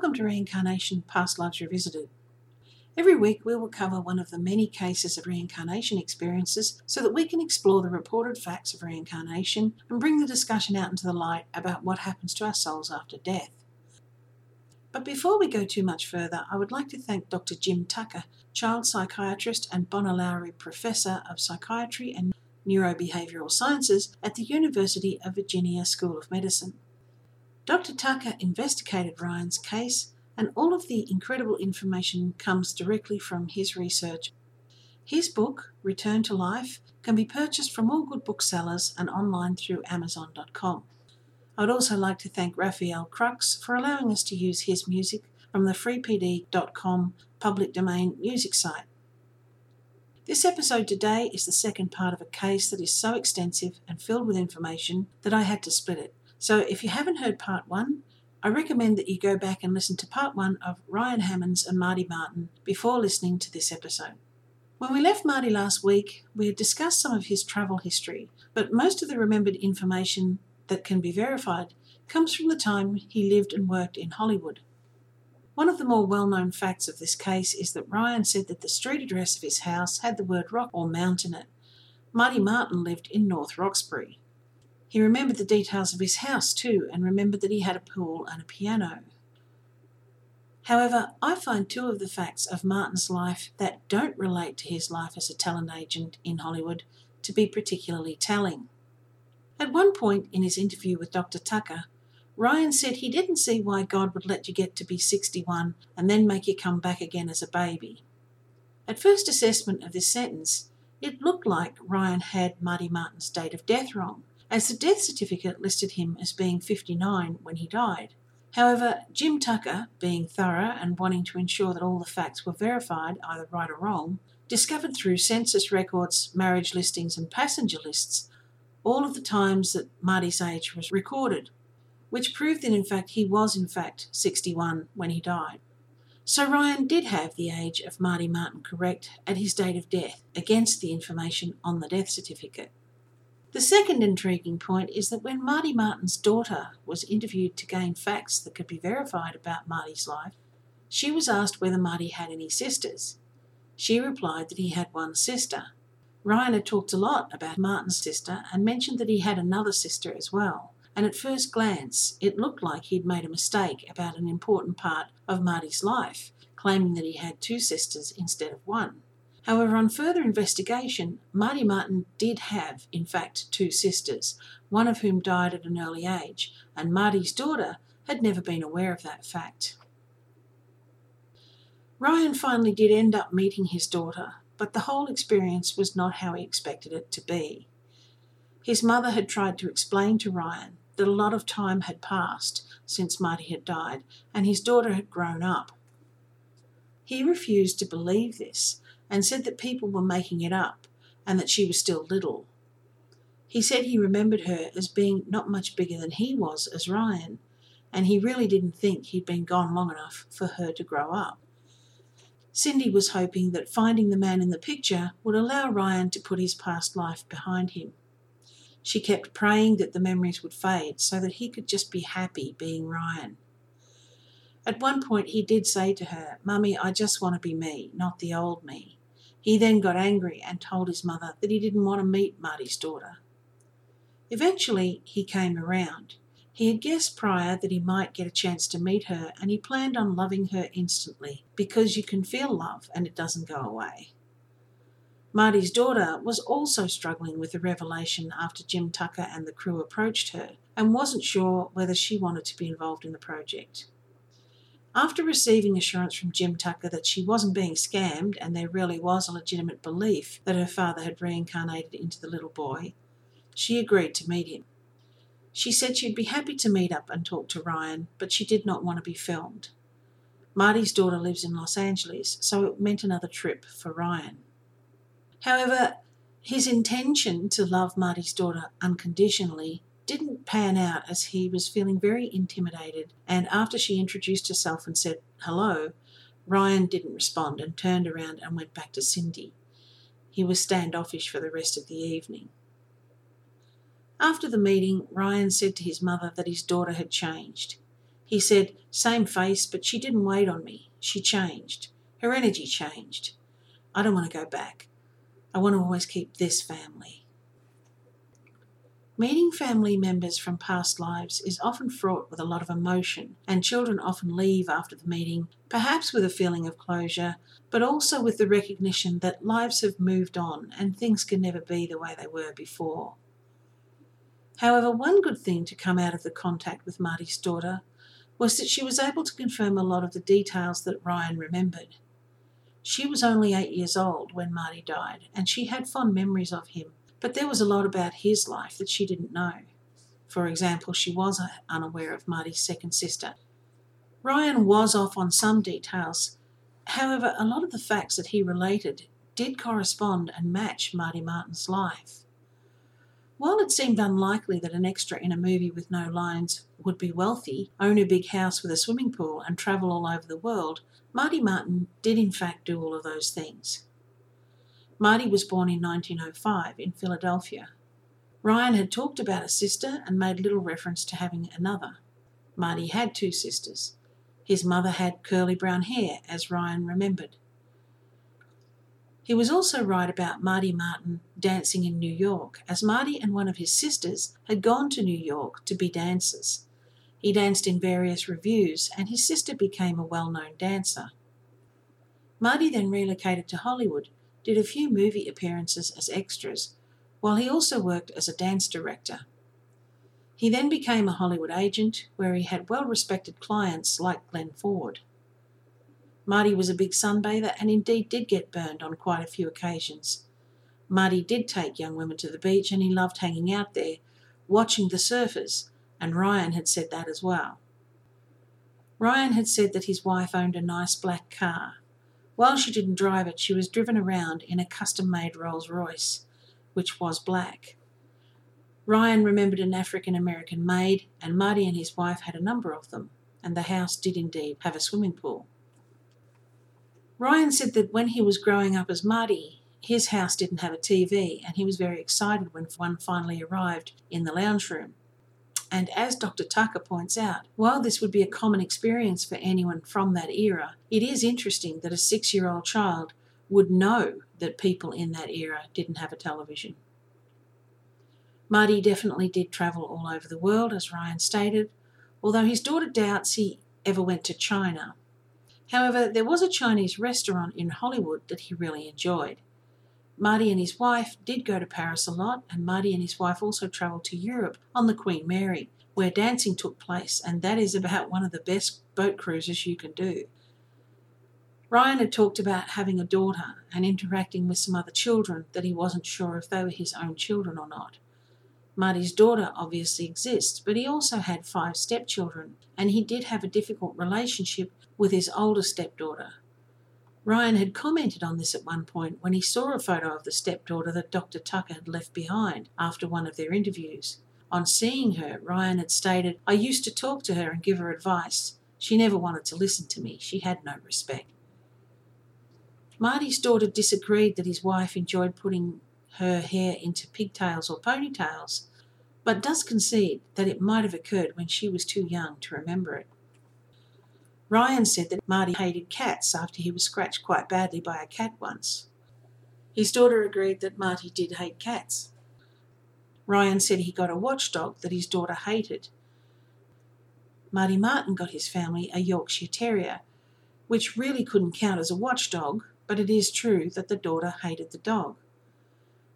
Welcome to Reincarnation Past Lives Revisited. Every week, we will cover one of the many cases of reincarnation experiences so that we can explore the reported facts of reincarnation and bring the discussion out into the light about what happens to our souls after death. But before we go too much further, I would like to thank Dr. Jim Tucker, child psychiatrist and Bonner Lowry Professor of Psychiatry and Neurobehavioral Sciences at the University of Virginia School of Medicine. Dr. Tucker investigated Ryan's case, and all of the incredible information comes directly from his research. His book, Return to Life, can be purchased from all good booksellers and online through Amazon.com. I would also like to thank Rafael Krux for allowing us to use his music from the freepd.com public domain music site. This episode today is the second part of a case that is so extensive and filled with information that I had to split it. So if you haven't heard part one, I recommend that you go back and listen to part one of Ryan Hammonds and Marty Martin before listening to this episode. When we left Marty last week, we had discussed some of his travel history, but most of the remembered information that can be verified comes from the time he lived and worked in Hollywood. One of the more well known facts of this case is that Ryan said that the street address of his house had the word rock or mountain in it. Marty Martin lived in North Roxbury. He remembered the details of his house too, and remembered that he had a pool and a piano. However, I find two of the facts of Martin's life that don't relate to his life as a talent agent in Hollywood to be particularly telling. At one point in his interview with Dr. Tucker, Ryan said he didn't see why God would let you get to be 61 and then make you come back again as a baby. At first assessment of this sentence, it looked like Ryan had Marty Martin's date of death wrong as the death certificate listed him as being 59 when he died. However, Jim Tucker, being thorough and wanting to ensure that all the facts were verified, either right or wrong, discovered through census records, marriage listings, and passenger lists all of the times that Marty's age was recorded, which proved that in fact he was in fact 61 when he died. So Ryan did have the age of Marty Martin correct at his date of death against the information on the death certificate. The second intriguing point is that when Marty Martin's daughter was interviewed to gain facts that could be verified about Marty's life, she was asked whether Marty had any sisters. She replied that he had one sister. Ryan had talked a lot about Martin's sister and mentioned that he had another sister as well. And at first glance, it looked like he'd made a mistake about an important part of Marty's life, claiming that he had two sisters instead of one. However, on further investigation, Marty Martin did have, in fact, two sisters, one of whom died at an early age, and Marty's daughter had never been aware of that fact. Ryan finally did end up meeting his daughter, but the whole experience was not how he expected it to be. His mother had tried to explain to Ryan that a lot of time had passed since Marty had died and his daughter had grown up. He refused to believe this and said that people were making it up and that she was still little. He said he remembered her as being not much bigger than he was as Ryan, and he really didn't think he'd been gone long enough for her to grow up. Cindy was hoping that finding the man in the picture would allow Ryan to put his past life behind him. She kept praying that the memories would fade so that he could just be happy being Ryan. At one point, he did say to her, Mummy, I just want to be me, not the old me. He then got angry and told his mother that he didn't want to meet Marty's daughter. Eventually, he came around. He had guessed prior that he might get a chance to meet her, and he planned on loving her instantly because you can feel love and it doesn't go away. Marty's daughter was also struggling with the revelation after Jim Tucker and the crew approached her and wasn't sure whether she wanted to be involved in the project. After receiving assurance from Jim Tucker that she wasn't being scammed and there really was a legitimate belief that her father had reincarnated into the little boy, she agreed to meet him. She said she'd be happy to meet up and talk to Ryan, but she did not want to be filmed. Marty's daughter lives in Los Angeles, so it meant another trip for Ryan. However, his intention to love Marty's daughter unconditionally didn't pan out as he was feeling very intimidated, and after she introduced herself and said hello, Ryan didn't respond and turned around and went back to Cindy. He was standoffish for the rest of the evening. After the meeting, Ryan said to his mother that his daughter had changed. He said, Same face, but she didn't wait on me. She changed. Her energy changed. I don't want to go back. I want to always keep this family. Meeting family members from past lives is often fraught with a lot of emotion, and children often leave after the meeting, perhaps with a feeling of closure, but also with the recognition that lives have moved on and things can never be the way they were before. However, one good thing to come out of the contact with Marty's daughter was that she was able to confirm a lot of the details that Ryan remembered. She was only eight years old when Marty died, and she had fond memories of him but there was a lot about his life that she didn't know. For example, she was uh, unaware of Marty's second sister. Ryan was off on some details. However, a lot of the facts that he related did correspond and match Marty Martin's life. While it seemed unlikely that an extra in a movie with no lines would be wealthy, own a big house with a swimming pool, and travel all over the world, Marty Martin did in fact do all of those things. Marty was born in 1905 in Philadelphia. Ryan had talked about a sister and made little reference to having another. Marty had two sisters. His mother had curly brown hair, as Ryan remembered. He was also right about Marty Martin dancing in New York, as Marty and one of his sisters had gone to New York to be dancers. He danced in various revues, and his sister became a well known dancer. Marty then relocated to Hollywood did a few movie appearances as extras, while he also worked as a dance director. He then became a Hollywood agent, where he had well respected clients like Glenn Ford. Marty was a big sunbather and indeed did get burned on quite a few occasions. Marty did take young women to the beach and he loved hanging out there, watching the surfers, and Ryan had said that as well. Ryan had said that his wife owned a nice black car, while she didn't drive it, she was driven around in a custom made Rolls Royce, which was black. Ryan remembered an African American maid, and Marty and his wife had a number of them, and the house did indeed have a swimming pool. Ryan said that when he was growing up as Marty, his house didn't have a TV, and he was very excited when one finally arrived in the lounge room. And as Dr. Tucker points out, while this would be a common experience for anyone from that era, it is interesting that a six year old child would know that people in that era didn't have a television. Marty definitely did travel all over the world, as Ryan stated, although his daughter doubts he ever went to China. However, there was a Chinese restaurant in Hollywood that he really enjoyed. Marty and his wife did go to Paris a lot, and Marty and his wife also travelled to Europe on the Queen Mary, where dancing took place, and that is about one of the best boat cruises you can do. Ryan had talked about having a daughter and interacting with some other children that he wasn't sure if they were his own children or not. Marty's daughter obviously exists, but he also had five stepchildren, and he did have a difficult relationship with his older stepdaughter, Ryan had commented on this at one point when he saw a photo of the stepdaughter that Dr. Tucker had left behind after one of their interviews. On seeing her, Ryan had stated, I used to talk to her and give her advice. She never wanted to listen to me. She had no respect. Marty's daughter disagreed that his wife enjoyed putting her hair into pigtails or ponytails, but does concede that it might have occurred when she was too young to remember it. Ryan said that Marty hated cats after he was scratched quite badly by a cat once. His daughter agreed that Marty did hate cats. Ryan said he got a watchdog that his daughter hated. Marty Martin got his family a Yorkshire Terrier, which really couldn't count as a watchdog, but it is true that the daughter hated the dog.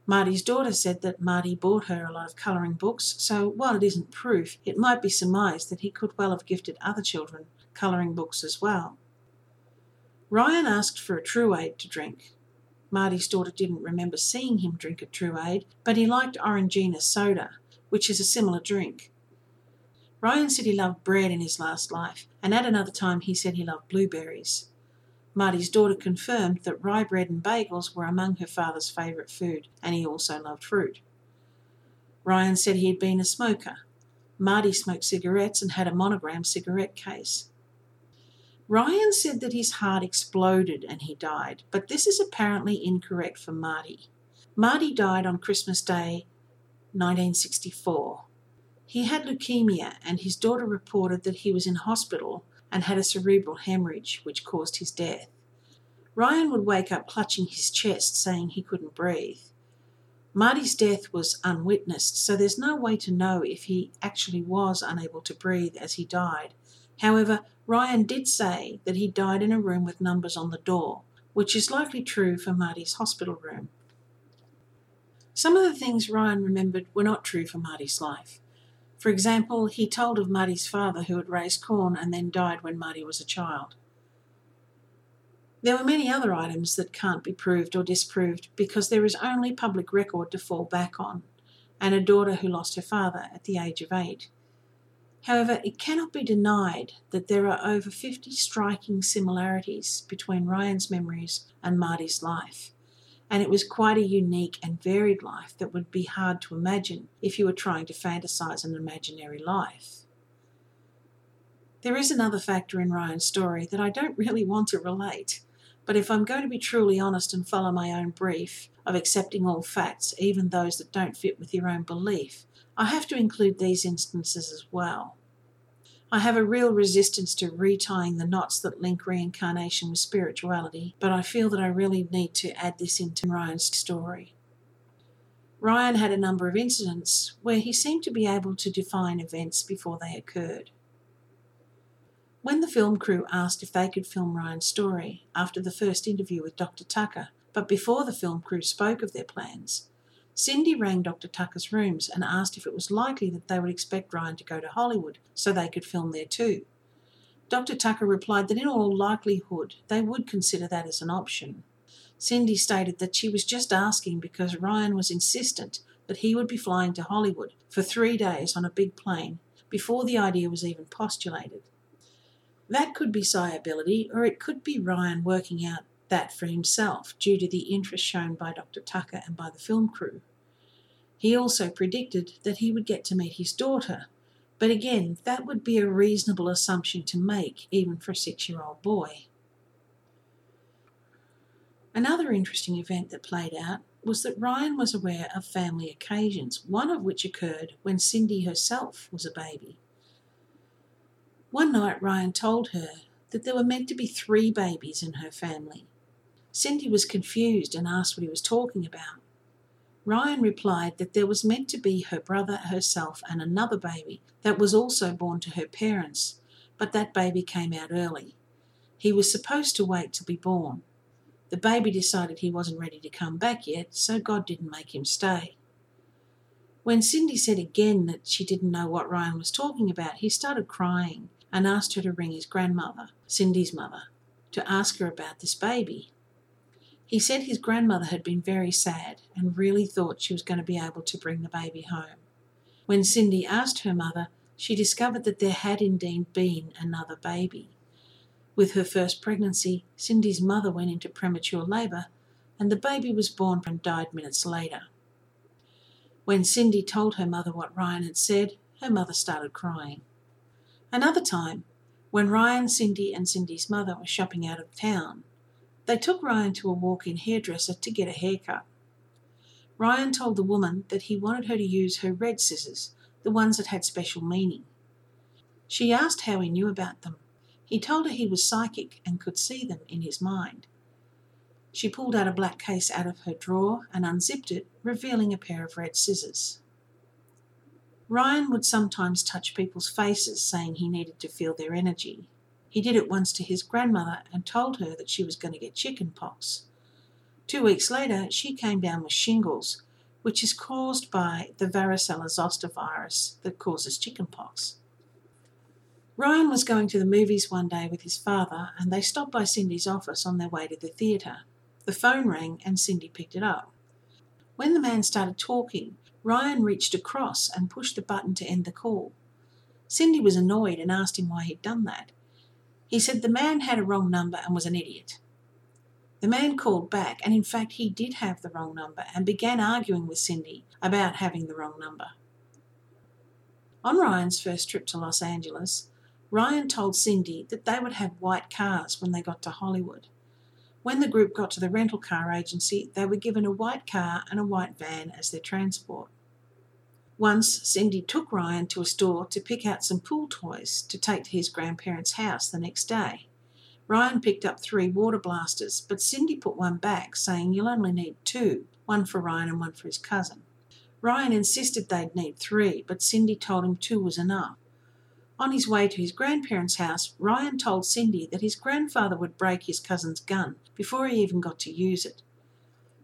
Marty's daughter said that Marty bought her a lot of colouring books, so while it isn't proof, it might be surmised that he could well have gifted other children colouring books as well. Ryan asked for a Tru-Ade to drink. Marty's daughter didn't remember seeing him drink a Tru-Ade, but he liked Orangina soda, which is a similar drink. Ryan said he loved bread in his last life, and at another time he said he loved blueberries. Marty's daughter confirmed that rye bread and bagels were among her father's favourite food, and he also loved fruit. Ryan said he had been a smoker. Marty smoked cigarettes and had a monogram cigarette case. Ryan said that his heart exploded and he died, but this is apparently incorrect for Marty. Marty died on Christmas Day 1964. He had leukemia, and his daughter reported that he was in hospital and had a cerebral hemorrhage, which caused his death. Ryan would wake up clutching his chest, saying he couldn't breathe. Marty's death was unwitnessed, so there's no way to know if he actually was unable to breathe as he died. However, Ryan did say that he died in a room with numbers on the door, which is likely true for Marty's hospital room. Some of the things Ryan remembered were not true for Marty's life. For example, he told of Marty's father who had raised corn and then died when Marty was a child. There were many other items that can't be proved or disproved because there is only public record to fall back on, and a daughter who lost her father at the age of eight. However, it cannot be denied that there are over 50 striking similarities between Ryan's memories and Marty's life, and it was quite a unique and varied life that would be hard to imagine if you were trying to fantasize an imaginary life. There is another factor in Ryan's story that I don't really want to relate. But if I'm going to be truly honest and follow my own brief of accepting all facts, even those that don't fit with your own belief, I have to include these instances as well. I have a real resistance to retying the knots that link reincarnation with spirituality, but I feel that I really need to add this into Ryan's story. Ryan had a number of incidents where he seemed to be able to define events before they occurred. When the film crew asked if they could film Ryan's story after the first interview with Dr. Tucker, but before the film crew spoke of their plans, Cindy rang Dr. Tucker's rooms and asked if it was likely that they would expect Ryan to go to Hollywood so they could film there too. Dr. Tucker replied that in all likelihood they would consider that as an option. Cindy stated that she was just asking because Ryan was insistent that he would be flying to Hollywood for three days on a big plane before the idea was even postulated. That could be ability, or it could be Ryan working out that for himself due to the interest shown by Dr. Tucker and by the film crew. He also predicted that he would get to meet his daughter, but again, that would be a reasonable assumption to make even for a six year old boy. Another interesting event that played out was that Ryan was aware of family occasions, one of which occurred when Cindy herself was a baby. One night, Ryan told her that there were meant to be three babies in her family. Cindy was confused and asked what he was talking about. Ryan replied that there was meant to be her brother, herself, and another baby that was also born to her parents, but that baby came out early. He was supposed to wait to be born. The baby decided he wasn't ready to come back yet, so God didn't make him stay. When Cindy said again that she didn't know what Ryan was talking about, he started crying and asked her to ring his grandmother, Cindy's mother, to ask her about this baby. He said his grandmother had been very sad and really thought she was going to be able to bring the baby home. When Cindy asked her mother, she discovered that there had indeed been another baby. With her first pregnancy, Cindy's mother went into premature labour, and the baby was born and died minutes later. When Cindy told her mother what Ryan had said, her mother started crying. Another time, when Ryan, Cindy, and Cindy's mother were shopping out of town, they took Ryan to a walk in hairdresser to get a haircut. Ryan told the woman that he wanted her to use her red scissors, the ones that had special meaning. She asked how he knew about them. He told her he was psychic and could see them in his mind. She pulled out a black case out of her drawer and unzipped it, revealing a pair of red scissors. Ryan would sometimes touch people's faces, saying he needed to feel their energy. He did it once to his grandmother and told her that she was going to get chicken pox. Two weeks later, she came down with shingles, which is caused by the varicella zoster virus that causes chicken pox. Ryan was going to the movies one day with his father, and they stopped by Cindy's office on their way to the theatre. The phone rang, and Cindy picked it up. When the man started talking, Ryan reached across and pushed the button to end the call. Cindy was annoyed and asked him why he'd done that. He said the man had a wrong number and was an idiot. The man called back, and in fact, he did have the wrong number and began arguing with Cindy about having the wrong number. On Ryan's first trip to Los Angeles, Ryan told Cindy that they would have white cars when they got to Hollywood. When the group got to the rental car agency, they were given a white car and a white van as their transport. Once, Cindy took Ryan to a store to pick out some pool toys to take to his grandparents' house the next day. Ryan picked up three water blasters, but Cindy put one back, saying you'll only need two one for Ryan and one for his cousin. Ryan insisted they'd need three, but Cindy told him two was enough. On his way to his grandparents' house, Ryan told Cindy that his grandfather would break his cousin's gun before he even got to use it.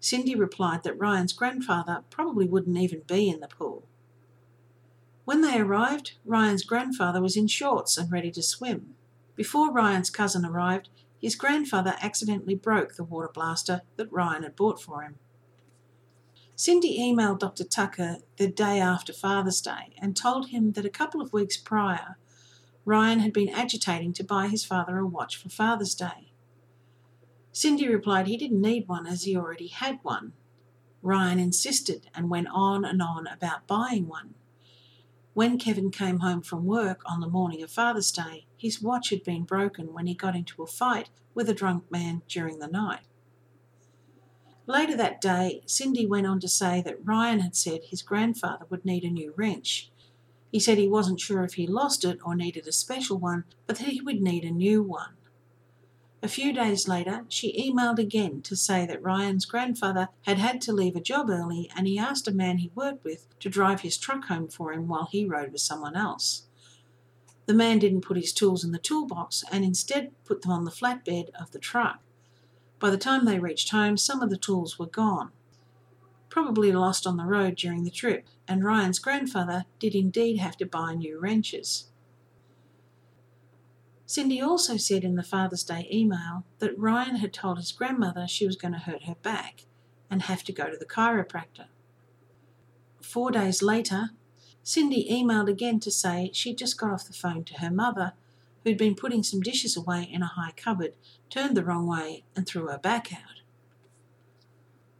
Cindy replied that Ryan's grandfather probably wouldn't even be in the pool. When they arrived, Ryan's grandfather was in shorts and ready to swim. Before Ryan's cousin arrived, his grandfather accidentally broke the water blaster that Ryan had bought for him. Cindy emailed Dr. Tucker the day after Father's Day and told him that a couple of weeks prior, Ryan had been agitating to buy his father a watch for Father's Day. Cindy replied he didn't need one as he already had one. Ryan insisted and went on and on about buying one. When Kevin came home from work on the morning of Father's Day, his watch had been broken when he got into a fight with a drunk man during the night. Later that day, Cindy went on to say that Ryan had said his grandfather would need a new wrench. He said he wasn't sure if he lost it or needed a special one, but that he would need a new one. A few days later, she emailed again to say that Ryan's grandfather had had to leave a job early and he asked a man he worked with to drive his truck home for him while he rode with someone else. The man didn't put his tools in the toolbox and instead put them on the flatbed of the truck. By the time they reached home, some of the tools were gone, probably lost on the road during the trip, and Ryan's grandfather did indeed have to buy new wrenches. Cindy also said in the Father's Day email that Ryan had told his grandmother she was going to hurt her back and have to go to the chiropractor. Four days later, Cindy emailed again to say she'd just got off the phone to her mother who'd been putting some dishes away in a high cupboard, turned the wrong way and threw her back out.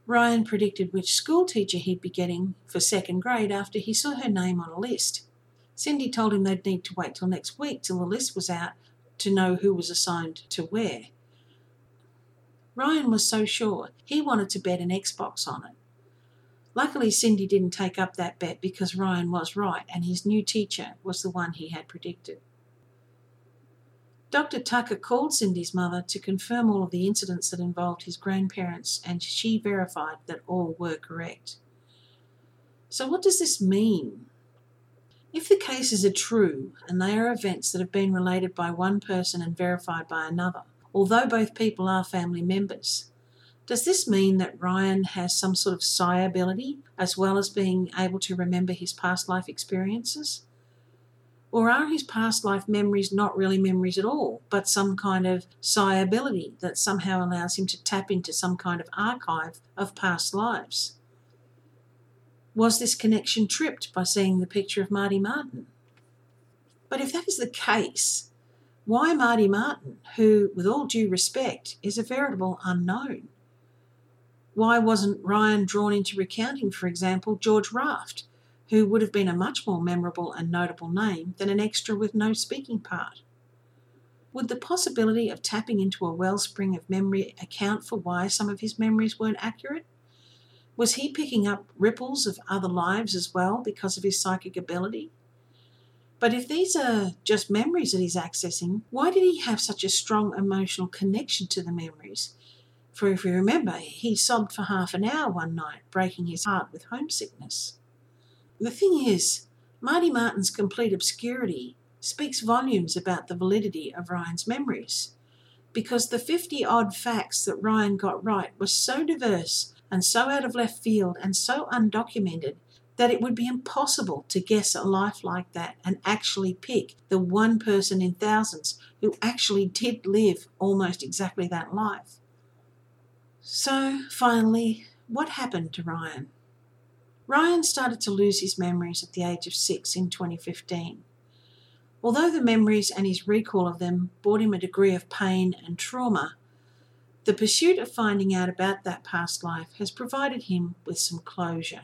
Ryan predicted which school teacher he'd be getting for second grade after he saw her name on a list. Cindy told him they'd need to wait till next week till the list was out to know who was assigned to where. Ryan was so sure he wanted to bet an Xbox on it. Luckily, Cindy didn't take up that bet because Ryan was right and his new teacher was the one he had predicted. Dr. Tucker called Cindy's mother to confirm all of the incidents that involved his grandparents, and she verified that all were correct. So, what does this mean? If the cases are true and they are events that have been related by one person and verified by another, although both people are family members, does this mean that Ryan has some sort of psi ability as well as being able to remember his past life experiences? Or are his past life memories not really memories at all, but some kind of psi ability that somehow allows him to tap into some kind of archive of past lives? Was this connection tripped by seeing the picture of Marty Martin? But if that is the case, why Marty Martin, who, with all due respect, is a veritable unknown? Why wasn't Ryan drawn into recounting, for example, George Raft, who would have been a much more memorable and notable name than an extra with no speaking part. Would the possibility of tapping into a wellspring of memory account for why some of his memories weren't accurate? Was he picking up ripples of other lives as well because of his psychic ability? But if these are just memories that he's accessing, why did he have such a strong emotional connection to the memories? For if you remember, he sobbed for half an hour one night, breaking his heart with homesickness. The thing is, Marty Martin's complete obscurity speaks volumes about the validity of Ryan's memories, because the 50 odd facts that Ryan got right were so diverse and so out of left field and so undocumented that it would be impossible to guess a life like that and actually pick the one person in thousands who actually did live almost exactly that life. So, finally, what happened to Ryan? Ryan started to lose his memories at the age of six in 2015. Although the memories and his recall of them brought him a degree of pain and trauma, the pursuit of finding out about that past life has provided him with some closure.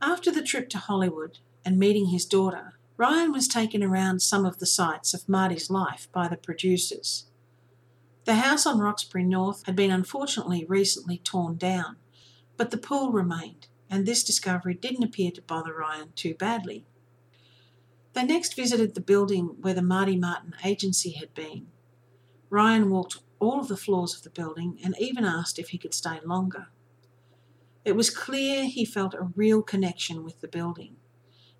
After the trip to Hollywood and meeting his daughter, Ryan was taken around some of the sites of Marty's life by the producers. The house on Roxbury North had been unfortunately recently torn down, but the pool remained, and this discovery didn't appear to bother Ryan too badly. They next visited the building where the Marty Martin agency had been. Ryan walked all of the floors of the building and even asked if he could stay longer. It was clear he felt a real connection with the building.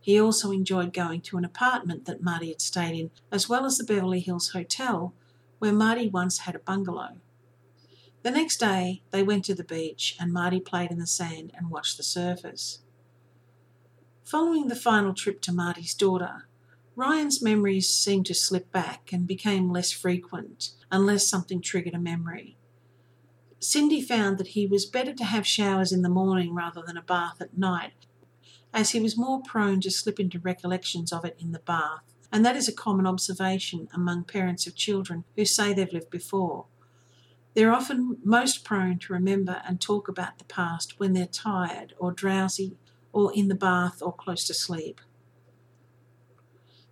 He also enjoyed going to an apartment that Marty had stayed in, as well as the Beverly Hills Hotel, where Marty once had a bungalow. The next day, they went to the beach and Marty played in the sand and watched the surfers. Following the final trip to Marty's daughter, Ryan's memories seemed to slip back and became less frequent unless something triggered a memory. Cindy found that he was better to have showers in the morning rather than a bath at night, as he was more prone to slip into recollections of it in the bath, and that is a common observation among parents of children who say they've lived before. They're often most prone to remember and talk about the past when they're tired or drowsy or in the bath or close to sleep.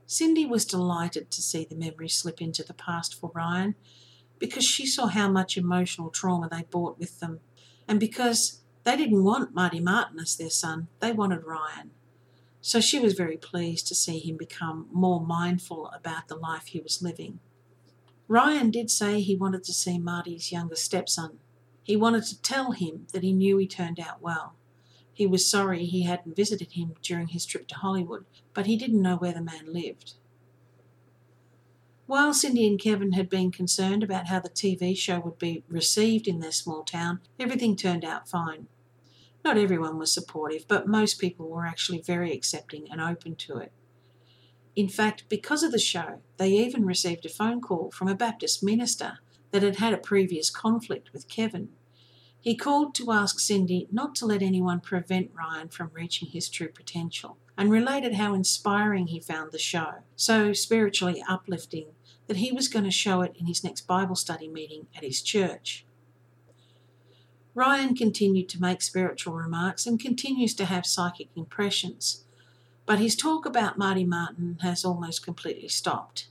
Cindy was delighted to see the memory slip into the past for Ryan because she saw how much emotional trauma they brought with them and because they didn't want Marty Martin as their son, they wanted Ryan. So she was very pleased to see him become more mindful about the life he was living. Ryan did say he wanted to see Marty's younger stepson. He wanted to tell him that he knew he turned out well. He was sorry he hadn't visited him during his trip to Hollywood, but he didn't know where the man lived. While Cindy and Kevin had been concerned about how the TV show would be received in their small town, everything turned out fine. Not everyone was supportive, but most people were actually very accepting and open to it. In fact, because of the show, they even received a phone call from a Baptist minister that had had a previous conflict with Kevin. He called to ask Cindy not to let anyone prevent Ryan from reaching his true potential and related how inspiring he found the show, so spiritually uplifting that he was going to show it in his next Bible study meeting at his church. Ryan continued to make spiritual remarks and continues to have psychic impressions but his talk about Marty Martin has almost completely stopped.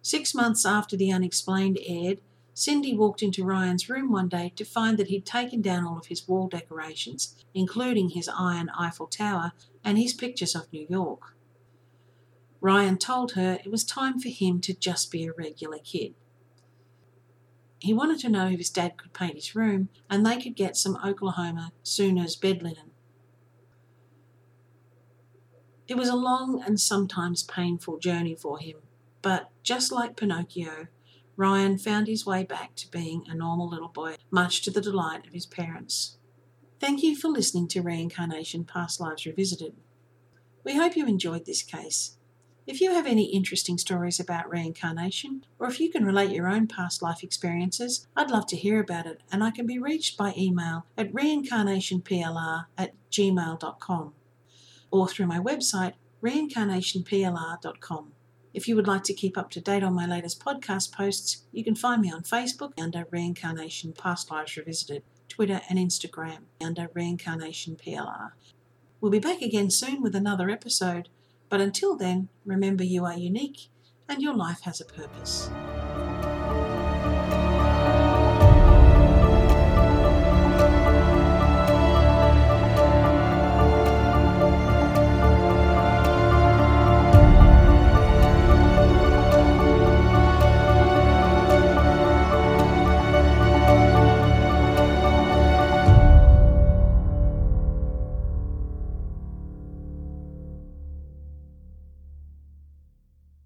Six months after The Unexplained aired, Cindy walked into Ryan's room one day to find that he'd taken down all of his wall decorations, including his iron Eiffel Tower and his pictures of New York. Ryan told her it was time for him to just be a regular kid. He wanted to know if his dad could paint his room and they could get some Oklahoma Sooners bed linen. It was a long and sometimes painful journey for him, but just like Pinocchio, Ryan found his way back to being a normal little boy, much to the delight of his parents. Thank you for listening to Reincarnation Past Lives Revisited. We hope you enjoyed this case. If you have any interesting stories about reincarnation, or if you can relate your own past life experiences, I'd love to hear about it, and I can be reached by email at reincarnationplr at gmail.com or through my website, reincarnationplr.com. If you would like to keep up to date on my latest podcast posts, you can find me on Facebook under Reincarnation Past Lives Revisited, Twitter and Instagram under Reincarnation PLR. We'll be back again soon with another episode, but until then, remember you are unique and your life has a purpose.